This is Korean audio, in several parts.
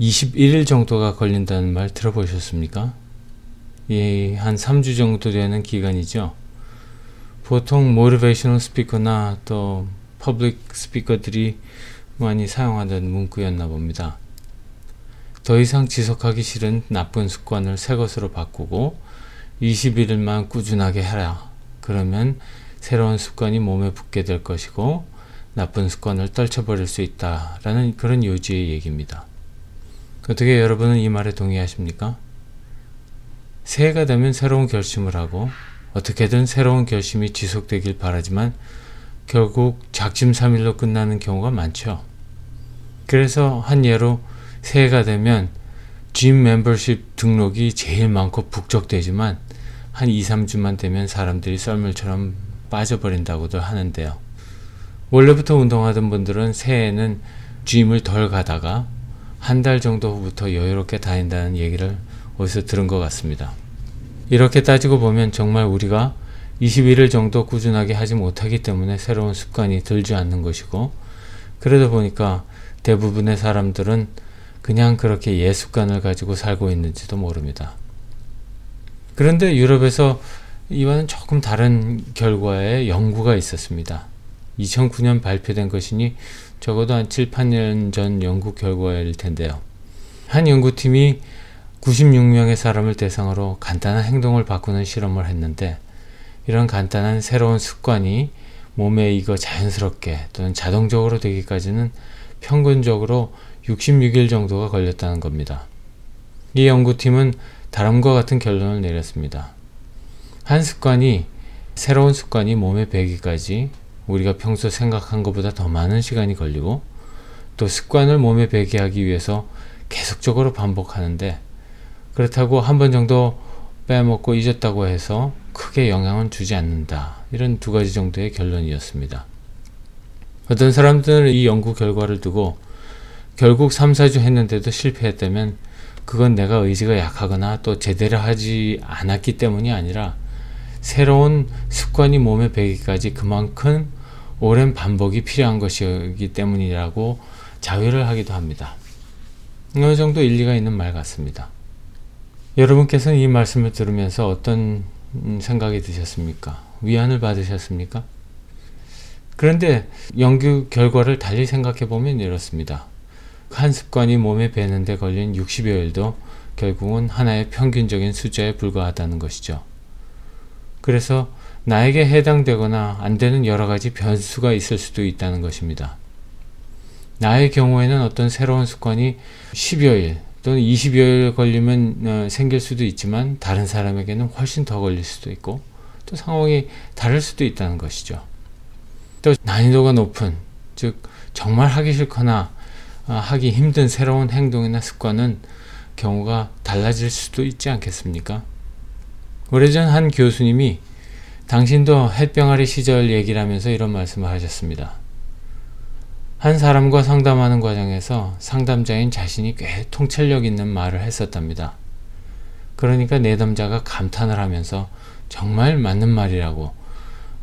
21일 정도가 걸린다는 말 들어보셨습니까? 예, 한 3주 정도 되는 기간이죠. 보통 motivational speaker나 또 public speaker들이 많이 사용하는 문구였나 봅니다. 더 이상 지속하기 싫은 나쁜 습관을 새 것으로 바꾸고 21일만 꾸준하게 해라. 그러면 새로운 습관이 몸에 붙게 될 것이고 나쁜 습관을 떨쳐버릴 수 있다라는 그런 요지의 얘기입니다. 어떻게 여러분은 이 말에 동의하십니까? 새해가 되면 새로운 결심을 하고 어떻게든 새로운 결심이 지속되길 바라지만 결국 작심삼일로 끝나는 경우가 많죠. 그래서 한 예로 새해가 되면 짐 멤버십 등록이 제일 많고 북적대지만 한 2, 3주만 되면 사람들이 썰물처럼 빠져버린다고도 하는데요. 원래부터 운동하던 분들은 새해에는 짐을 덜 가다가 한 달 정도 후부터 여유롭게 다닌다는 얘기를 어디서 들은 것 같습니다. 이렇게 따지고 보면 정말 우리가 21일 정도 꾸준하게 하지 못하기 때문에 새로운 습관이 들지 않는 것이고 그러다 보니까 대부분의 사람들은 그냥 그렇게 옛 습관을 가지고 살고 있는지도 모릅니다. 그런데 유럽에서 이와는 조금 다른 결과의 연구가 있었습니다. 2009년 발표된 것이니 적어도 한 7, 8년 전 연구 결과일 텐데요. 한 연구팀이 96명의 사람을 대상으로 간단한 행동을 바꾸는 실험을 했는데 이런 간단한 새로운 습관이 몸에 이거 자연스럽게 또는 자동적으로 되기까지는 평균적으로 66일 정도가 걸렸다는 겁니다. 이 연구팀은 다음과 같은 결론을 내렸습니다. 한 습관이 새로운 습관이 몸에 배기까지 우리가 평소 생각한 것보다 더 많은 시간이 걸리고 또 습관을 몸에 배게 하기 위해서 계속적으로 반복하는데 그렇다고 한 번 정도 빼먹고 잊었다고 해서 크게 영향은 주지 않는다. 이런 두 가지 정도의 결론이었습니다. 어떤 사람들은 이 연구 결과를 두고 결국 3, 4주 했는데도 실패했다면 그건 내가 의지가 약하거나 또 제대로 하지 않았기 때문이 아니라 새로운 습관이 몸에 배기까지 그만큼 오랜 반복이 필요한 것이기 때문이라고 자위를 하기도 합니다. 어느 정도 일리가 있는 말 같습니다. 여러분께서는 이 말씀을 들으면서 어떤 생각이 드셨습니까? 위안을 받으셨습니까? 그런데 연구 결과를 달리 생각해 보면 이렇습니다. 한 습관이 몸에 배는데 걸린 60여일도 결국은 하나의 평균적인 숫자에 불과하다는 것이죠. 그래서 나에게 해당되거나 안 되는 여러 가지 변수가 있을 수도 있다는 것입니다. 나의 경우에는 어떤 새로운 습관이 10여일 또는 20여일 걸리면 어, 생길 수도 있지만 다른 사람에게는 훨씬 더 걸릴 수도 있고 또 상황이 다를 수도 있다는 것이죠. 또 난이도가 높은 즉 정말 하기 싫거나 어, 하기 힘든 새로운 행동이나 습관은 경우가 달라질 수도 있지 않겠습니까? 오래전 한 교수님이 당신도 햇병아리 시절 얘기를 하면서 이런 말씀을 하셨습니다. 한 사람과 상담하는 과정에서 상담자인 자신이 꽤 통찰력 있는 말을 했었답니다. 그러니까 내담자가 감탄을 하면서 정말 맞는 말이라고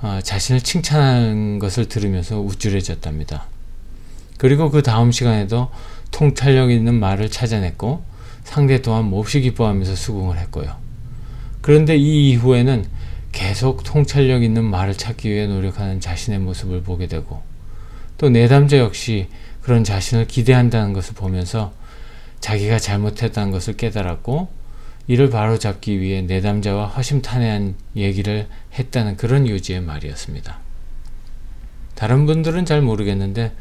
어, 자신을 칭찬하는 것을 들으면서 우쭐해졌답니다. 그리고 그 다음 시간에도 통찰력 있는 말을 찾아냈고 상대 또한 몹시 기뻐하면서 수긍을 했고요. 그런데 이 이후에는 계속 통찰력 있는 말을 찾기 위해 노력하는 자신의 모습을 보게 되고 또 내담자 역시 그런 자신을 기대한다는 것을 보면서 자기가 잘못했다는 것을 깨달았고 이를 바로잡기 위해 내담자와 허심탄회한 얘기를 했다는 그런 요지의 말이었습니다. 다른 분들은 잘 모르겠는데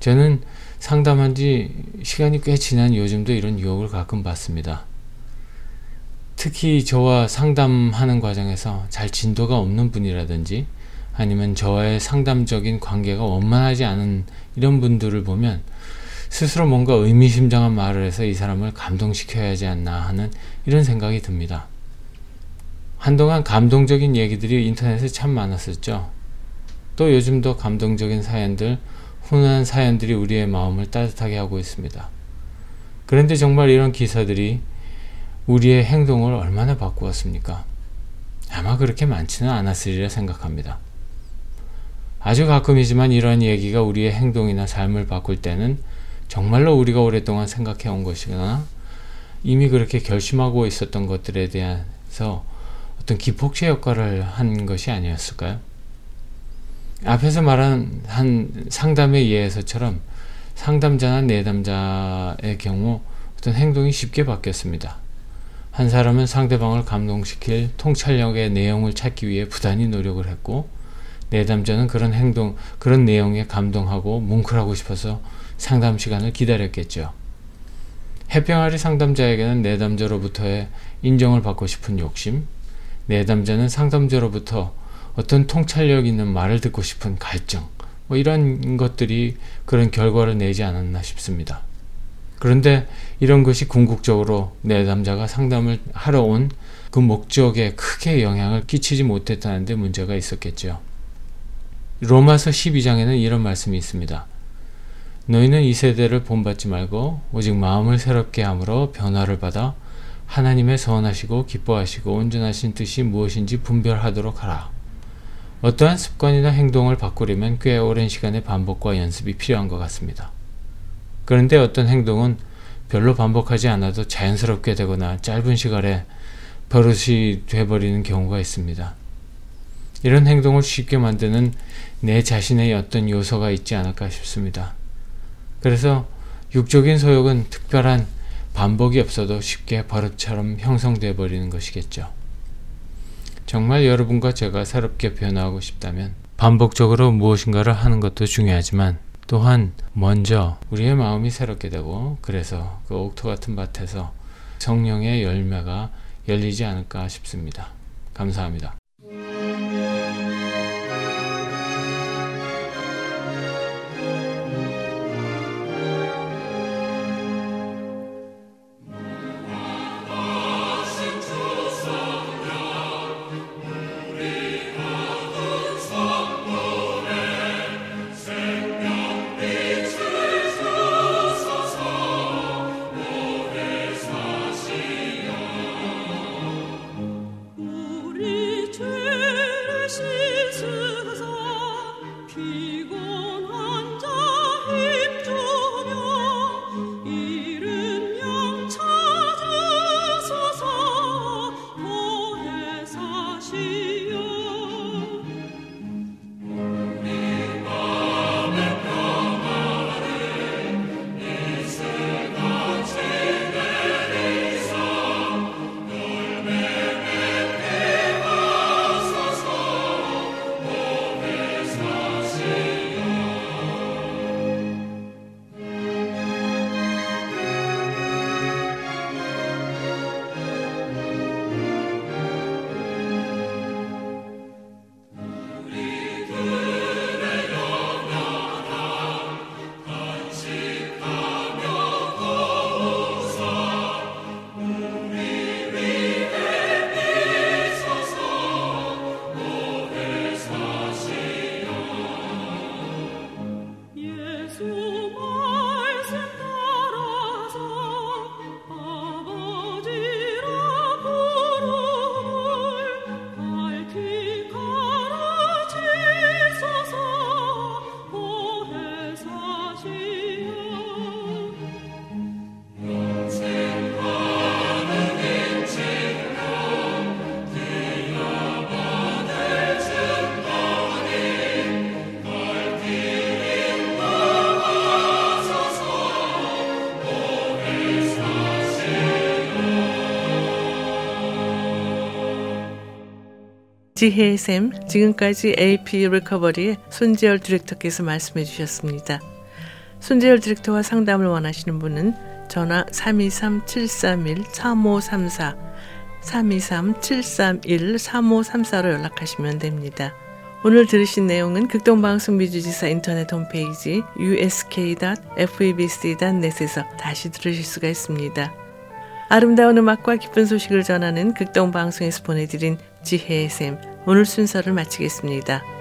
저는 상담한 지 시간이 꽤 지난 요즘도 이런 유혹을 가끔 받습니다. 특히 저와 상담하는 과정에서 잘 진도가 없는 분이라든지 아니면 저와의 상담적인 관계가 원만하지 않은 이런 분들을 보면 스스로 뭔가 의미심장한 말을 해서 이 사람을 감동시켜야 하지 않나 하는 이런 생각이 듭니다. 한동안 감동적인 얘기들이 인터넷에 참 많았었죠. 또 요즘도 감동적인 사연들, 훈훈한 사연들이 우리의 마음을 따뜻하게 하고 있습니다. 그런데 정말 이런 기사들이 우리의 행동을 얼마나 바꾸었습니까? 아마 그렇게 많지는 않았으리라 생각합니다. 아주 가끔이지만 이러한 얘기가 우리의 행동이나 삶을 바꿀 때는 정말로 우리가 오랫동안 생각해 온 것이거나 이미 그렇게 결심하고 있었던 것들에 대해서 어떤 기폭제 역할을 한 것이 아니었을까요? 앞에서 말한 한 상담에 의해서처럼 상담자나 내담자의 경우 어떤 행동이 쉽게 바뀌었습니다. 한 사람은 상대방을 감동시킬 통찰력의 내용을 찾기 위해 부단히 노력을 했고, 내담자는 그런 행동, 그런 내용에 감동하고 뭉클하고 싶어서 상담 시간을 기다렸겠죠. 해병아리 상담자에게는 내담자로부터의 인정을 받고 싶은 욕심, 내담자는 상담자로부터 어떤 통찰력 있는 말을 듣고 싶은 갈증, 뭐 이런 것들이 그런 결과를 내지 않았나 싶습니다. 그런데 이런 것이 궁극적으로 내담자가 상담을 하러 온 그 목적에 크게 영향을 끼치지 못했다는 데 문제가 있었겠죠. 로마서 12장에는 이런 말씀이 있습니다. 너희는 이 세대를 본받지 말고 오직 마음을 새롭게 함으로 변화를 받아 하나님의 선하시고 기뻐하시고 온전하신 뜻이 무엇인지 분별하도록 하라. 어떠한 습관이나 행동을 바꾸려면 꽤 오랜 시간의 반복과 연습이 필요한 것 같습니다. 그런데 어떤 행동은 별로 반복하지 않아도 자연스럽게 되거나 짧은 시간에 버릇이 돼버리는 경우가 있습니다. 이런 행동을 쉽게 만드는 내 자신의 어떤 요소가 있지 않을까 싶습니다. 그래서 육적인 소욕은 특별한 반복이 없어도 쉽게 버릇처럼 형성돼 버리는 것이겠죠. 정말 여러분과 제가 새롭게 변화하고 싶다면 반복적으로 무엇인가를 하는 것도 중요하지만 또한 먼저 우리의 마음이 새롭게 되고 그래서 그 옥토 같은 밭에서 성령의 열매가 열리지 않을까 싶습니다. 감사합니다. Jesus, oh, keep. 지혜의 샘, 지금까지 AP 리커버리의 손재열 디렉터께서 말씀해 주셨습니다. 손재열 디렉터와 상담을 원하시는 분은 전화 323-731-3534, 323-731-3534로 연락하시면 됩니다. 오늘 들으신 내용은 극동방송 미주지사 인터넷 홈페이지 usk.febc.net에서 다시 들으실 수가 있습니다. 아름다운 음악과 기쁜 소식을 전하는 극동방송에서 보내드린 지혜의 샘, 오늘 순서를 마치겠습니다.